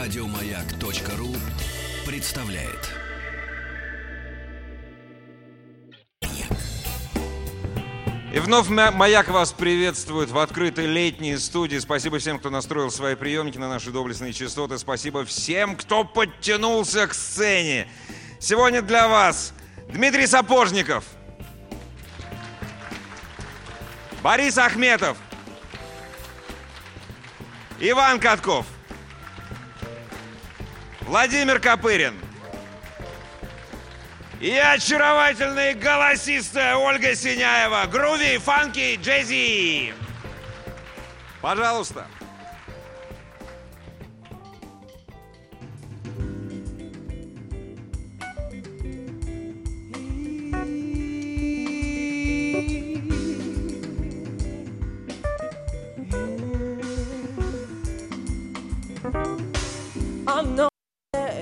Радиомаяк.ру представляет. И вновь Ма- Маяк вас приветствует в открытой летней студии. Спасибо всем, кто настроил свои приемники на наши доблестные частоты. Спасибо всем, кто подтянулся к сцене. Сегодня для вас Дмитрий Сапожников, Борис Ахметов, Иван Катков, Владимир Копырин и очаровательная голосистая Ольга Синяева. Груви, фанки, джези. Пожалуйста.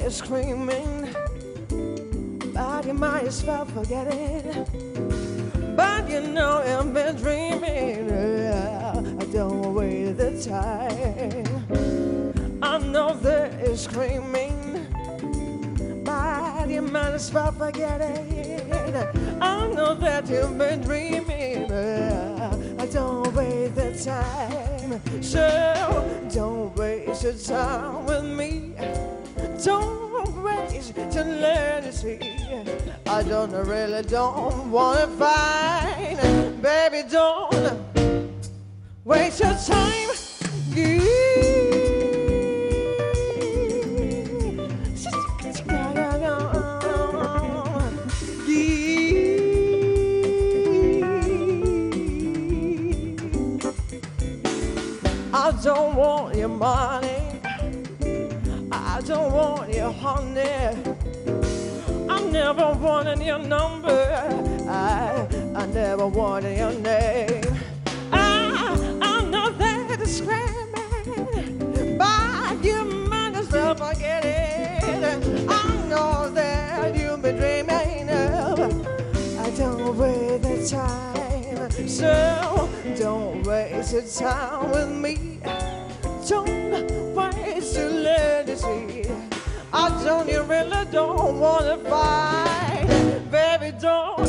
They're screaming, but you might as well forget it. But you know I've been dreaming. yeah, Don't waste the time. I know they're screaming, but you might as well forget it. I know that you've been dreaming. yeah, Don't waste the time. So don't waste your time with me. Don't waste to learn to see. I don't really don't wanna fight, baby. Don't waste your time. I don't want your money. Honey. I never wanted your number. I, I never wanted your name. I, I know that it's screaming, but you might as well forget it. I know that you've been dreaming of. I don't waste the time, so don't waste your time with me. Don't waste your legacy. I don't, you really don't wanna fight, baby. Don't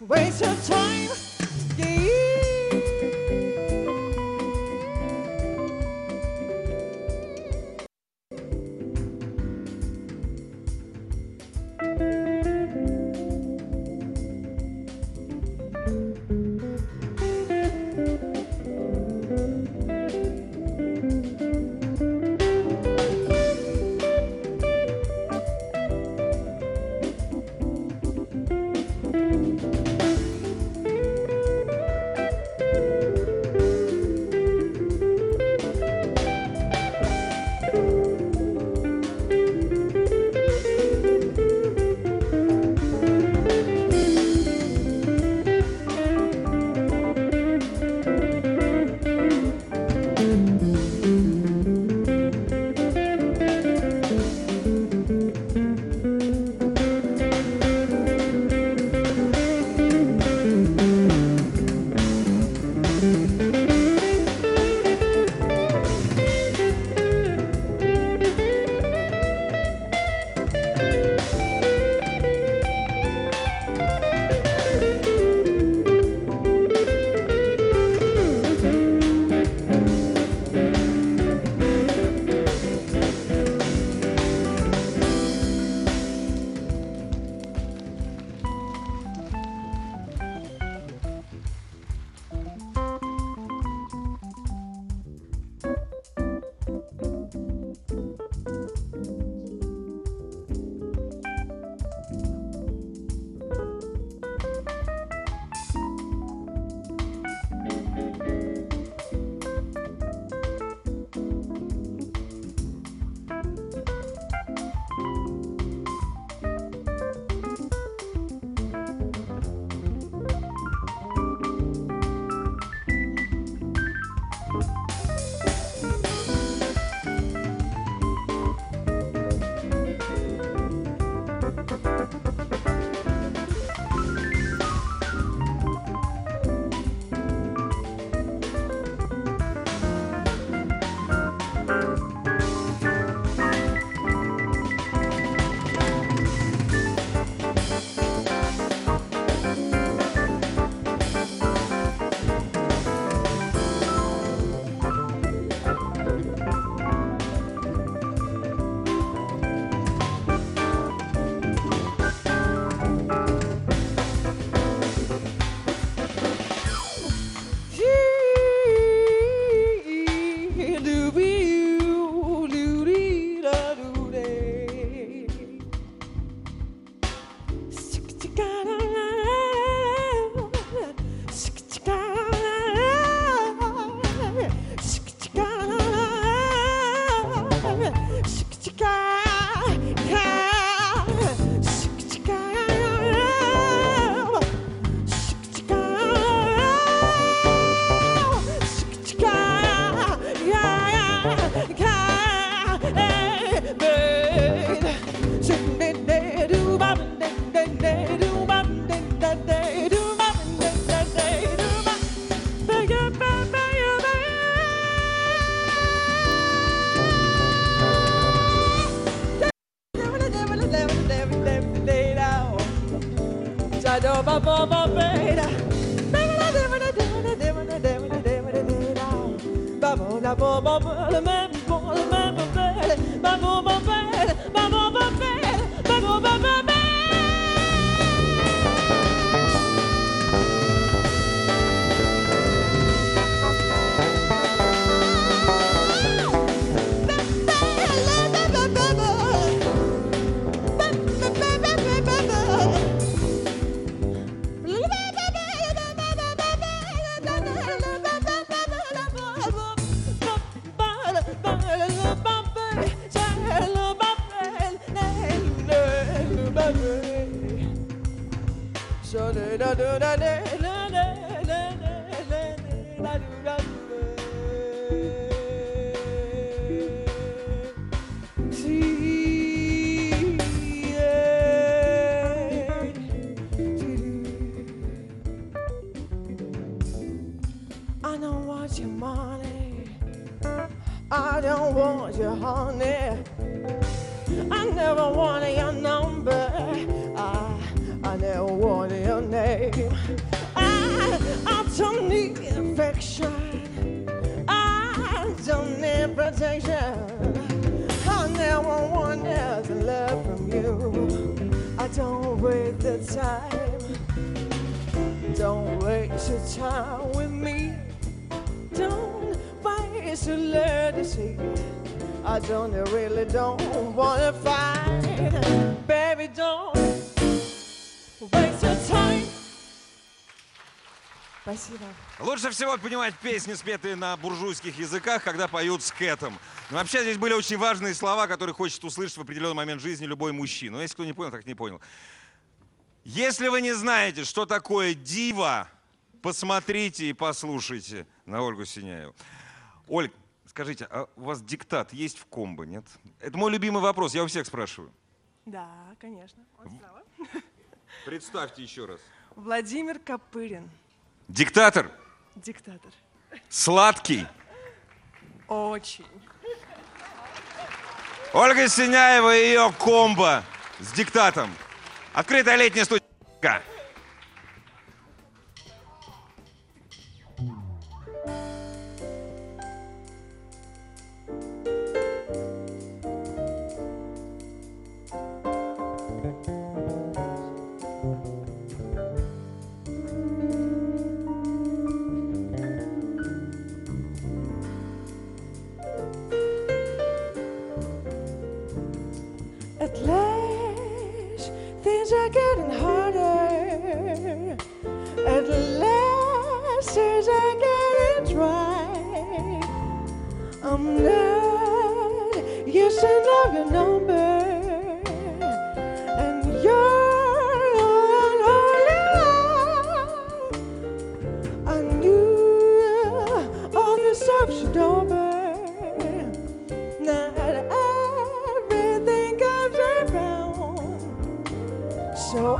waste your time. gotta I don't want your money. I don't want your honey. I never wanted your number. I never wanted love from you. I don't waste the time. Don't waste your time with me. Don't waste your legacy. I don't, I really don't wanna fight. Baby, don't waste your time. Спасибо. Лучше всего понимать песни, спетые на буржуйских языках, когда поют с кэтом. Но вообще здесь были очень важные слова, которые хочет услышать в определенный момент жизни любой мужчина. Но если кто не понял, так не понял. Если вы не знаете, что такое дива, посмотрите и послушайте на Ольгу Синяеву. Оль, скажите, а у вас диктат есть в комбо, нет? Это мой любимый вопрос, я у всех спрашиваю. Да, конечно. Он справа. Представьте еще раз. Владимир Копырин, Диктатор, диктатор. сладкий. Очень. Ольга Синяева и ее комбо с диктатом. Открытая летняя студия.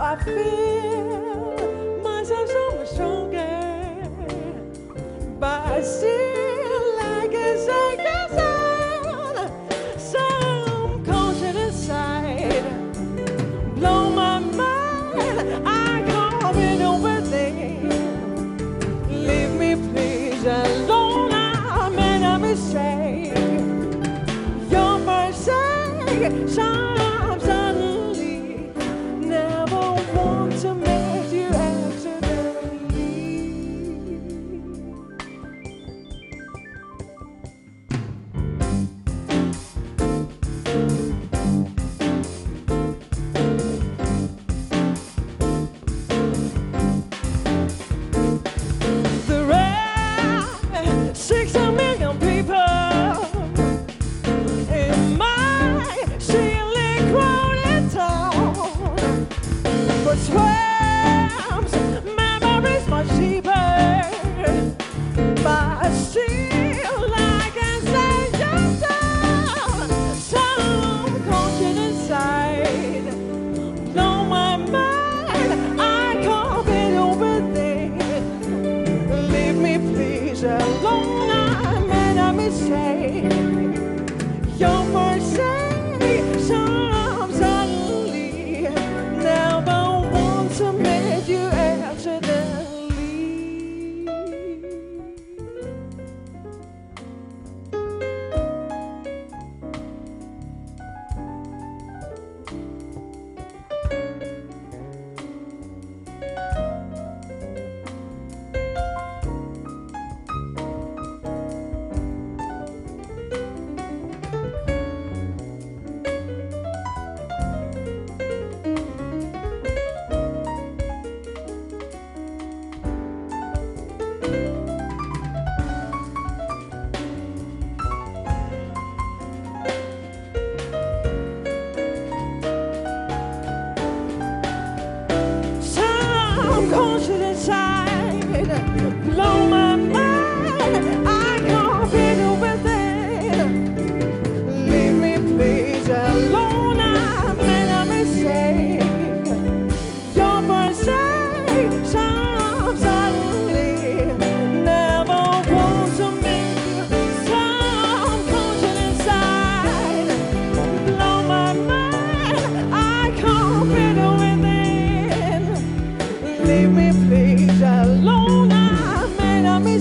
I feel myself so much stronger. But I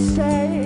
say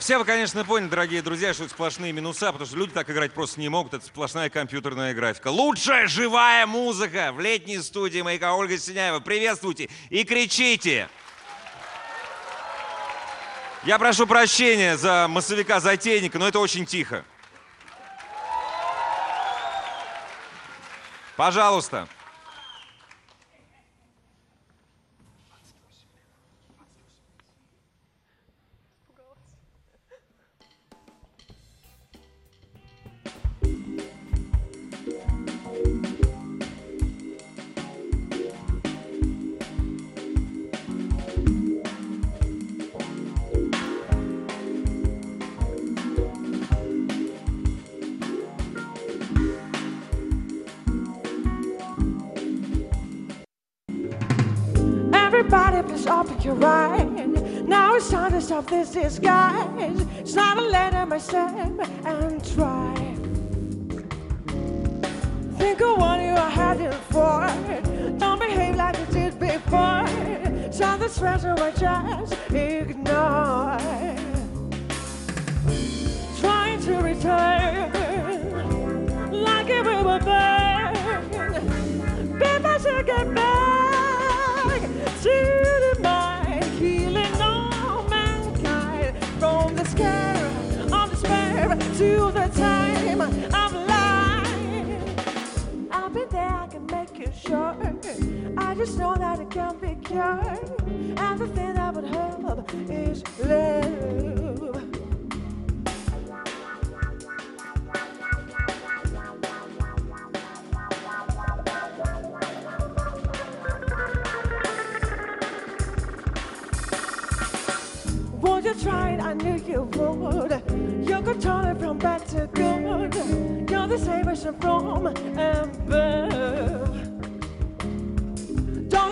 все вы, конечно, поняли, дорогие друзья, что это сплошные минуса, потому что люди так играть просто не могут. Это сплошная компьютерная графика. Лучшая живая музыка в летней студии «Маяка» Ольга Синяева. Приветствуйте и кричите. Я прошу прощения за массовика-затейника, но это очень тихо. Пожалуйста. Your right. Now it's time to stop this disguise. It's not a letter, my step and try. Think of what you are heading for. Don't behave like you did before. Some the stress away, just ignore. Trying to return like we were born. People should get back is love. Won't you try it? I knew you would. You could turn it from bad to good. You're the salvation from above.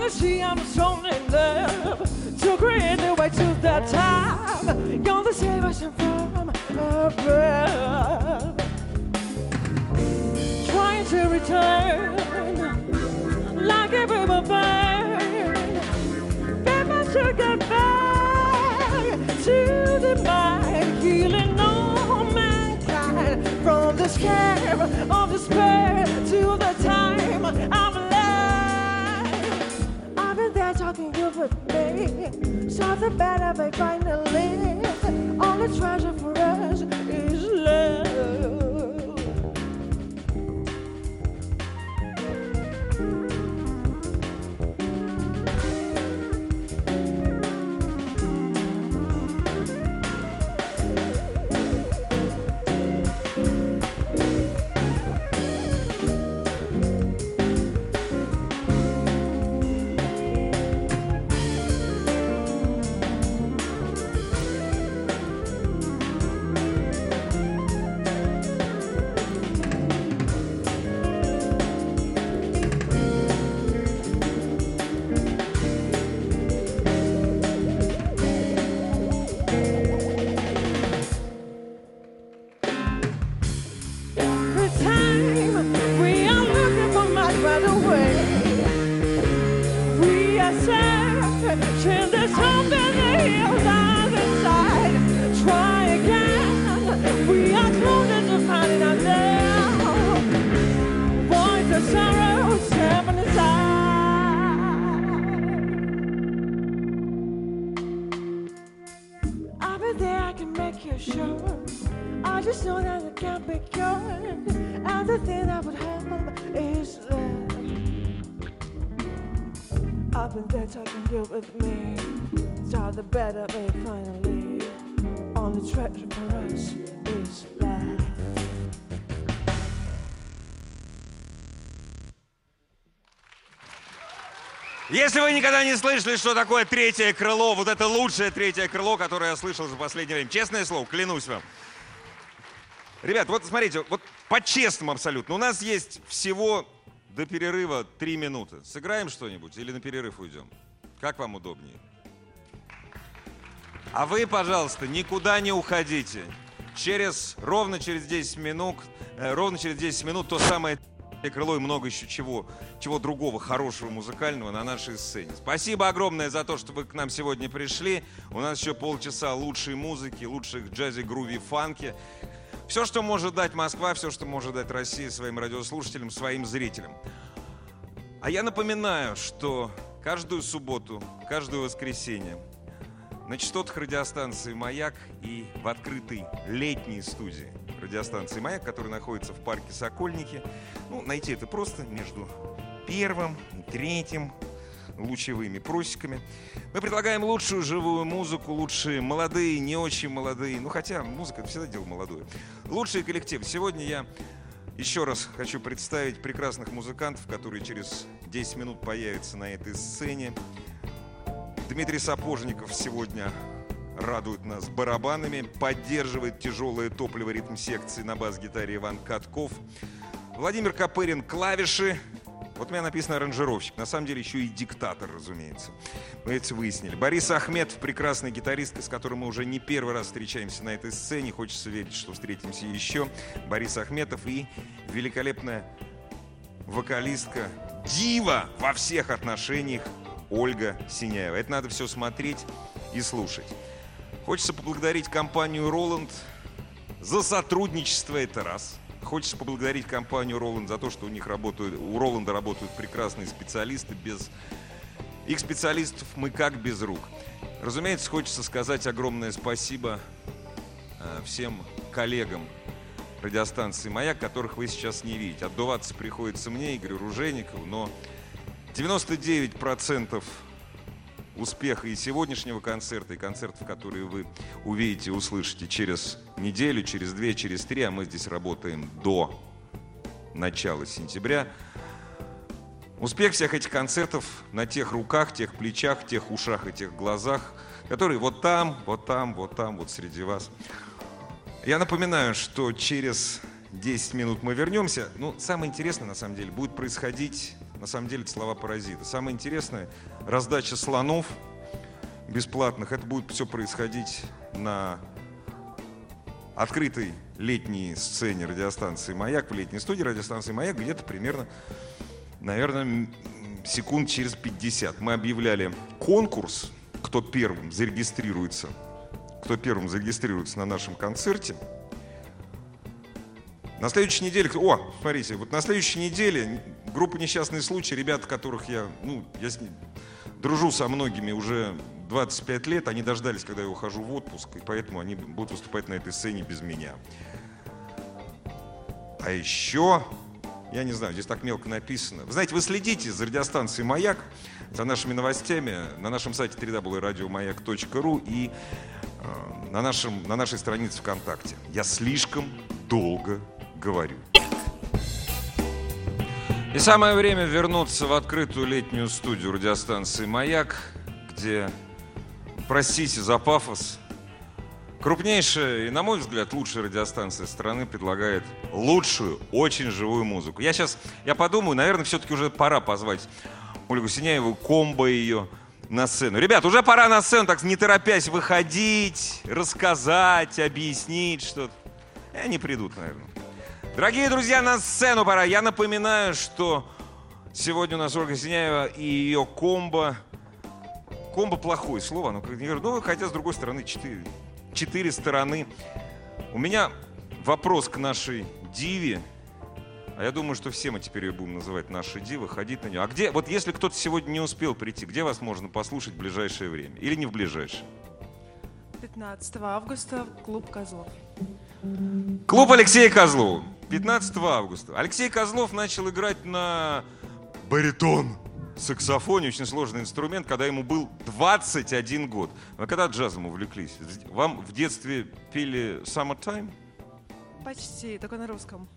See I'm strong in love to create the way to that time? You're the salvation from above. Trying to return like a river burn. Baby, to get back to the mind, healing all mankind from the scare of despair to the so the better we finally. All the treasure for us никогда не слышали, что такое третье крыло, вот это лучшее третье крыло, которое я слышал за последнее время. Честное слово, клянусь вам. Ребят, вот смотрите, вот по-честному абсолютно. У нас есть всего до перерыва три минуты. Сыграем что-нибудь или на перерыв уйдем? Как вам удобнее? А вы, пожалуйста, никуда не уходите. Через, ровно через 10 минут, э, ровно через 10 минут то самое крыло и много еще чего, чего другого хорошего музыкального на нашей сцене. Спасибо огромное за то, что вы к нам сегодня пришли. У нас еще полчаса лучшей музыки, лучших джази, груви, фанки. Все, что может дать Москва, все, что может дать Россия своим радиослушателям, своим зрителям. А я напоминаю, что каждую субботу, каждое воскресенье на частотах радиостанции «Маяк» и в открытой летней студии радиостанции «Маяк», которая находится в парке «Сокольники». Ну, найти это просто между первым и третьим лучевыми просеками. Мы предлагаем лучшую живую музыку, лучшие молодые, не очень молодые, ну хотя музыка это всегда дело молодое. Лучший коллектив. Сегодня я еще раз хочу представить прекрасных музыкантов, которые через 10 минут появятся на этой сцене. Дмитрий Сапожников сегодня радует нас барабанами, поддерживает тяжелое топливо ритм секции на бас-гитаре Иван Катков. Владимир Копырин клавиши. Вот у меня написано аранжировщик. На самом деле еще и диктатор, разумеется. Мы это выяснили. Борис Ахметов, прекрасный гитарист, с которым мы уже не первый раз встречаемся на этой сцене. Хочется верить, что встретимся еще. Борис Ахметов и великолепная вокалистка, дива во всех отношениях Ольга Синяева. Это надо все смотреть и слушать. Хочется поблагодарить компанию «Роланд» за сотрудничество, это раз. Хочется поблагодарить компанию «Роланд» за то, что у них работают, у «Роланда» работают прекрасные специалисты. Без их специалистов мы как без рук. Разумеется, хочется сказать огромное спасибо э, всем коллегам радиостанции «Маяк», которых вы сейчас не видите. Отдуваться приходится мне, Игорю Ружейникову, но 99% успеха и сегодняшнего концерта, и концертов, которые вы увидите услышите через неделю, через две, через три, а мы здесь работаем до начала сентября. Успех всех этих концертов на тех руках, тех плечах, тех ушах и тех глазах, которые вот там, вот там, вот там, вот среди вас. Я напоминаю, что через 10 минут мы вернемся. Ну, самое интересное, на самом деле, будет происходить, на самом деле, это слова паразита. Самое интересное, раздача слонов бесплатных, это будет все происходить на открытой летней сцене радиостанции «Маяк», в летней студии радиостанции «Маяк», где-то примерно, наверное, секунд через 50. Мы объявляли конкурс, кто первым зарегистрируется, кто первым зарегистрируется на нашем концерте. На следующей неделе, о, смотрите, вот на следующей неделе группа «Несчастный случай», ребята, которых я, ну, я с ними дружу со многими уже 25 лет, они дождались, когда я ухожу в отпуск, и поэтому они будут выступать на этой сцене без меня. А еще, я не знаю, здесь так мелко написано. Вы знаете, вы следите за радиостанцией «Маяк», за нашими новостями на нашем сайте www.radiomayak.ru и э, на, нашем, на нашей странице ВКонтакте. Я слишком долго говорю. И самое время вернуться в открытую летнюю студию радиостанции «Маяк», где, простите за пафос, крупнейшая и, на мой взгляд, лучшая радиостанция страны предлагает лучшую, очень живую музыку. Я сейчас, я подумаю, наверное, все-таки уже пора позвать Ольгу Синяеву, комбо ее на сцену. Ребят, уже пора на сцену, так не торопясь выходить, рассказать, объяснить что-то. И они придут, наверное. Дорогие друзья, на сцену пора. Я напоминаю, что сегодня у нас Ольга Синяева и ее комбо. Комбо плохое слово, ну, как говорю, ну, хотя, с другой стороны, четыре, четыре стороны. У меня вопрос к нашей диве. А я думаю, что все мы теперь ее будем называть нашей дивы, ходить на нее. А где, вот если кто-то сегодня не успел прийти, где вас можно послушать в ближайшее время? Или не в ближайшее? 15 августа клуб Козлов. Клуб Алексея Козлова. 15 августа. Алексей Козлов начал играть на баритон саксофоне, очень сложный инструмент, когда ему был 21 год. Вы когда джазом увлеклись? Вам в детстве пели «Summertime»? Почти, только на русском.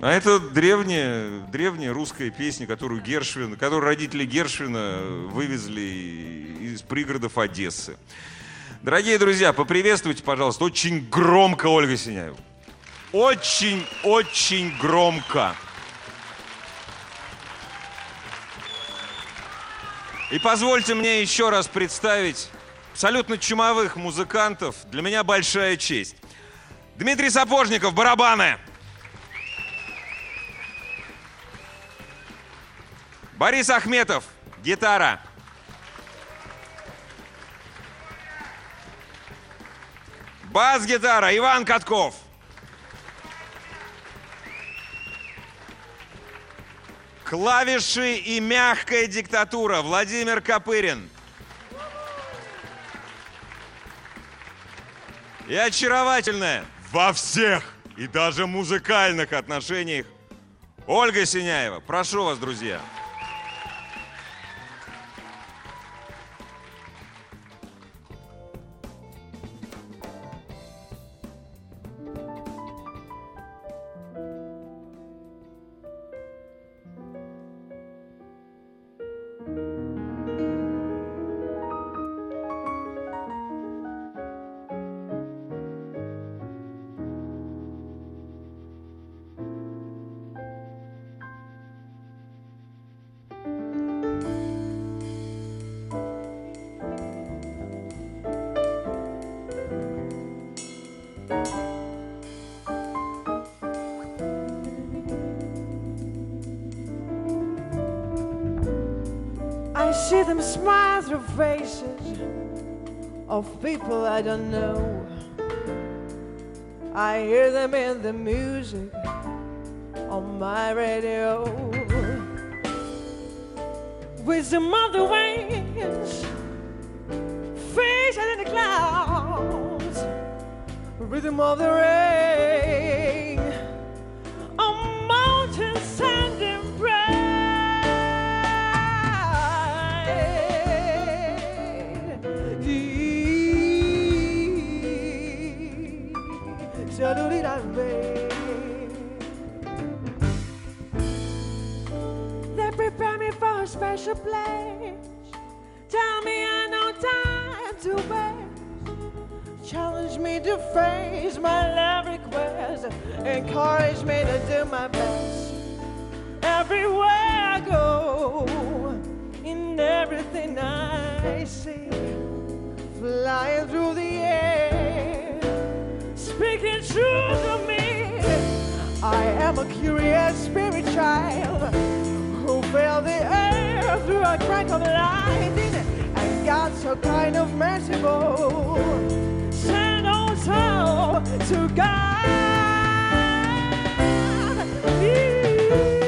А это древняя, древняя русская песня, которую Гершвин, которую родители Гершвина вывезли из пригородов Одессы. Дорогие друзья, поприветствуйте, пожалуйста, очень громко Ольга Синяева. Очень, очень громко. И позвольте мне еще раз представить абсолютно чумовых музыкантов. Для меня большая честь. Дмитрий Сапожников, барабаны. Борис Ахметов, гитара. Бас-гитара, Иван Катков. Клавиши и мягкая диктатура, Владимир Копырин. И очаровательная во всех и даже музыкальных отношениях Ольга Синяева. Прошу вас, друзья. some other ways, faces in the clouds, rhythm of the rain, on mountains sand and bright. Dee, da, do, dee, da, special place. Tell me I no time to waste. challenge me to face my love request, encourage me to do my best. Everywhere I go, in everything I see, flying through the air, speaking truth to me. I am a curious spirit child who felt the through a crack of lightning and got so kind of merciful. Send on soul to God. All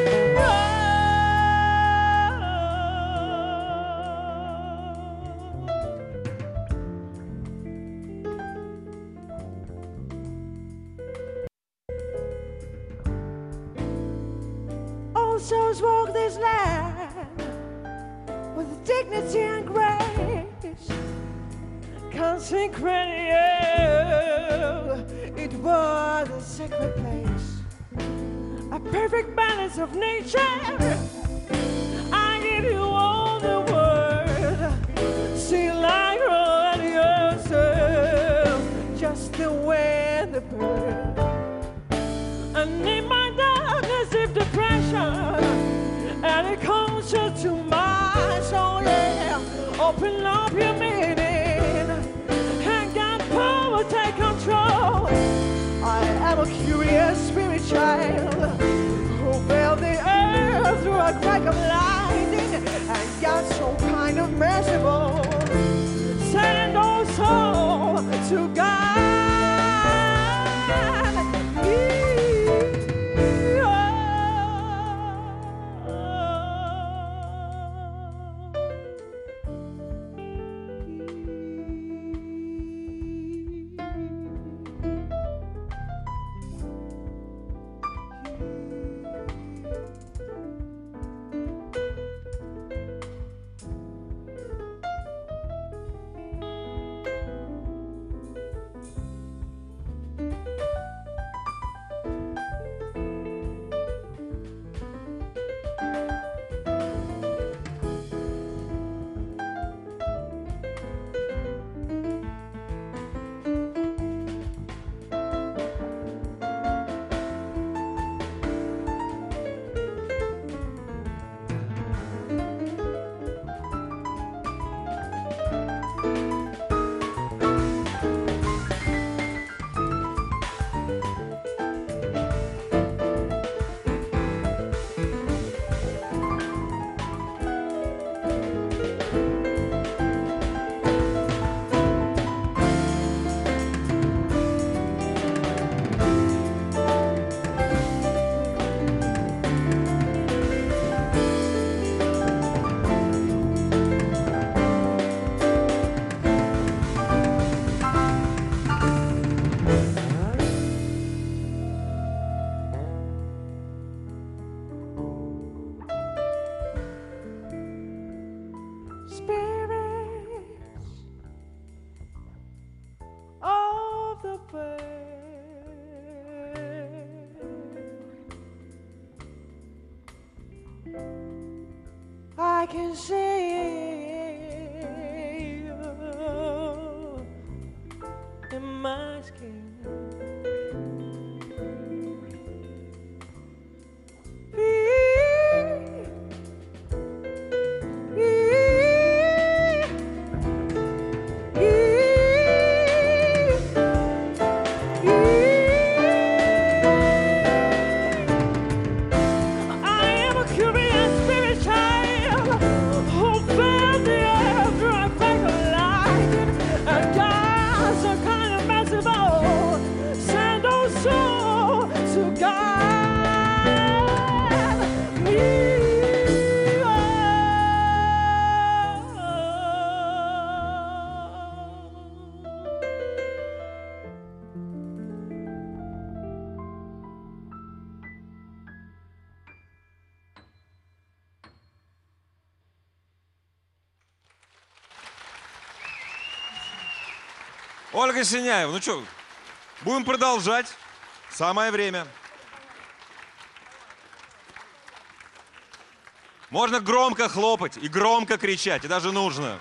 Consecrated, it was a sacred place, a perfect balance of nature. Косиняев. Ну что, будем продолжать. Самое время. Можно громко хлопать и громко кричать, и даже нужно.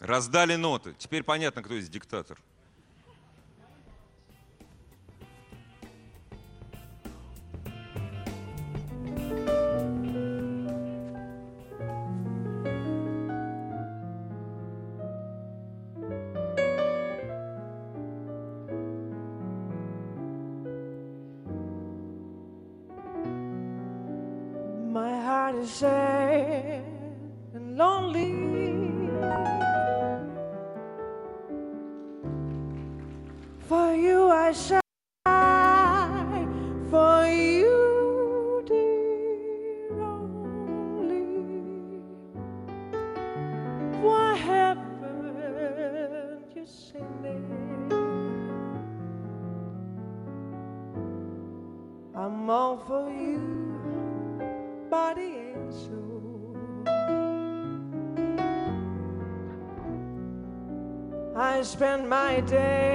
Раздали ноты. Теперь понятно, кто здесь диктатор. heart is sad and lonely. my day.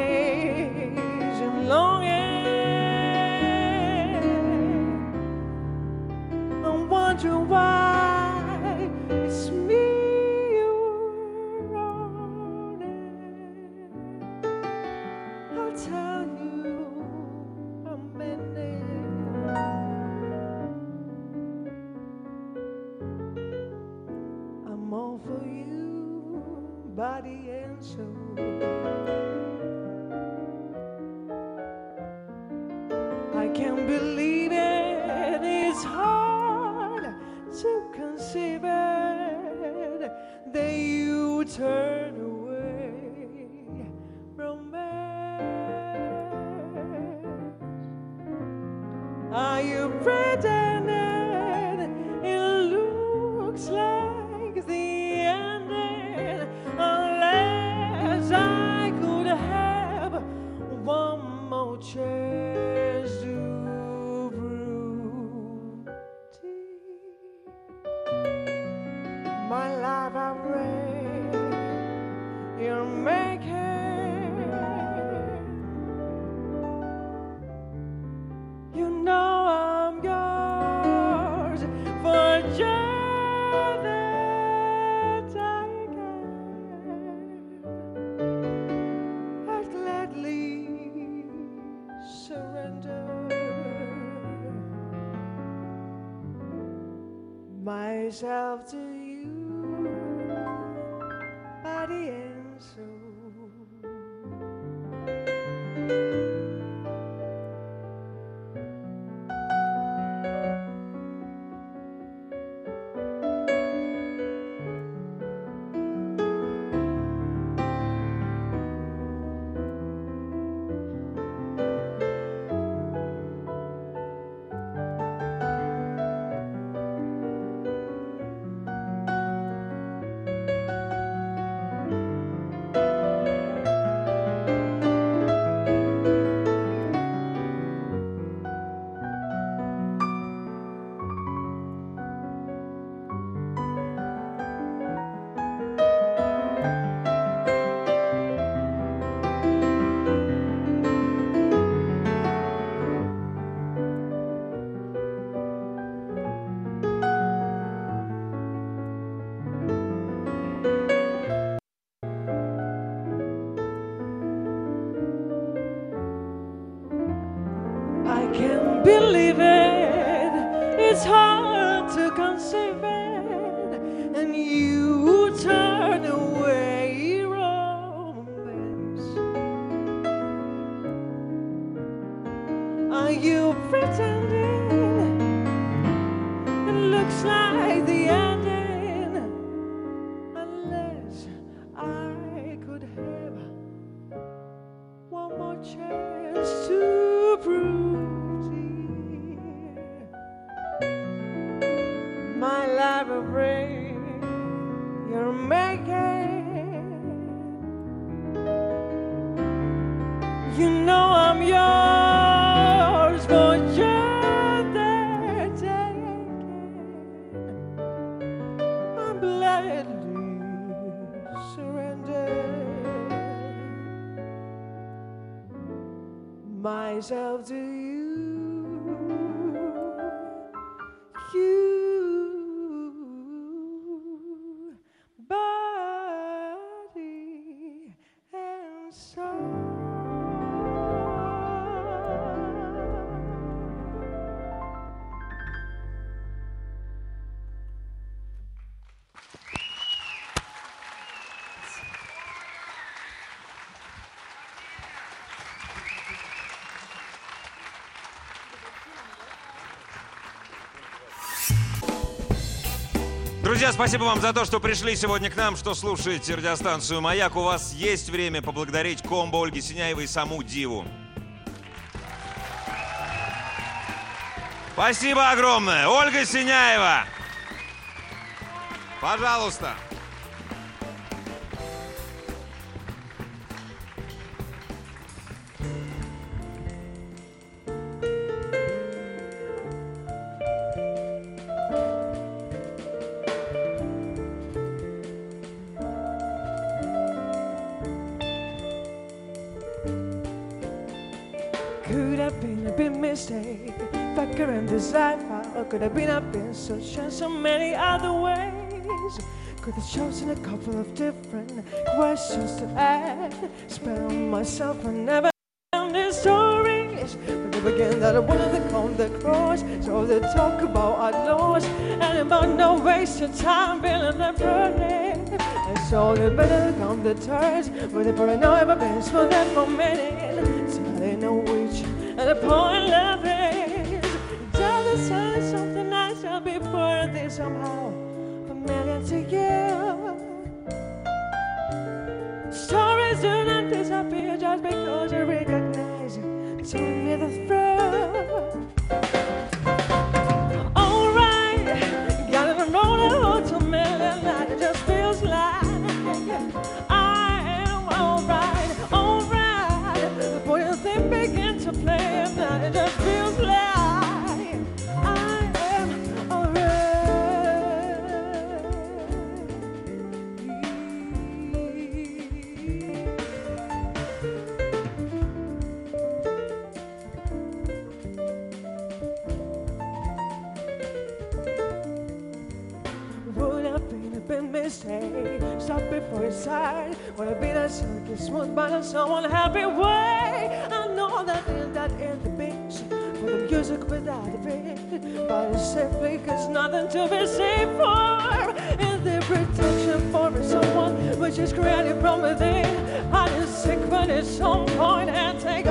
myself to you. Друзья, спасибо вам за то, что пришли сегодня к нам, что слушаете радиостанцию «Маяк». У вас есть время поблагодарить комбо Ольги Синяевой и саму Диву. Спасибо огромное. Ольга Синяева. Пожалуйста. Could have been a big mistake. Fucker in this life, how could have been I've been such and so many other ways. Could have chosen a couple of different questions to ask. Spent on myself and never found these stories. But they begin that I wanted to come the cross. So they talk about our loss and about no waste of time feeling the burden. And so they better come to terms with the burden I've ever been for them for minute. The point love is. Tell the something I shall be for this somehow familiar to you. Stories do not disappear mistake. Stop before it's. Would have been a silky smooth but in some unhappy way. I know that is that is the beach for the music without the beat. But it's simply cause nothing to be safe for. Is the protection for someone which is created from within? I is sick when it's some point and take.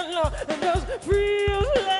and those real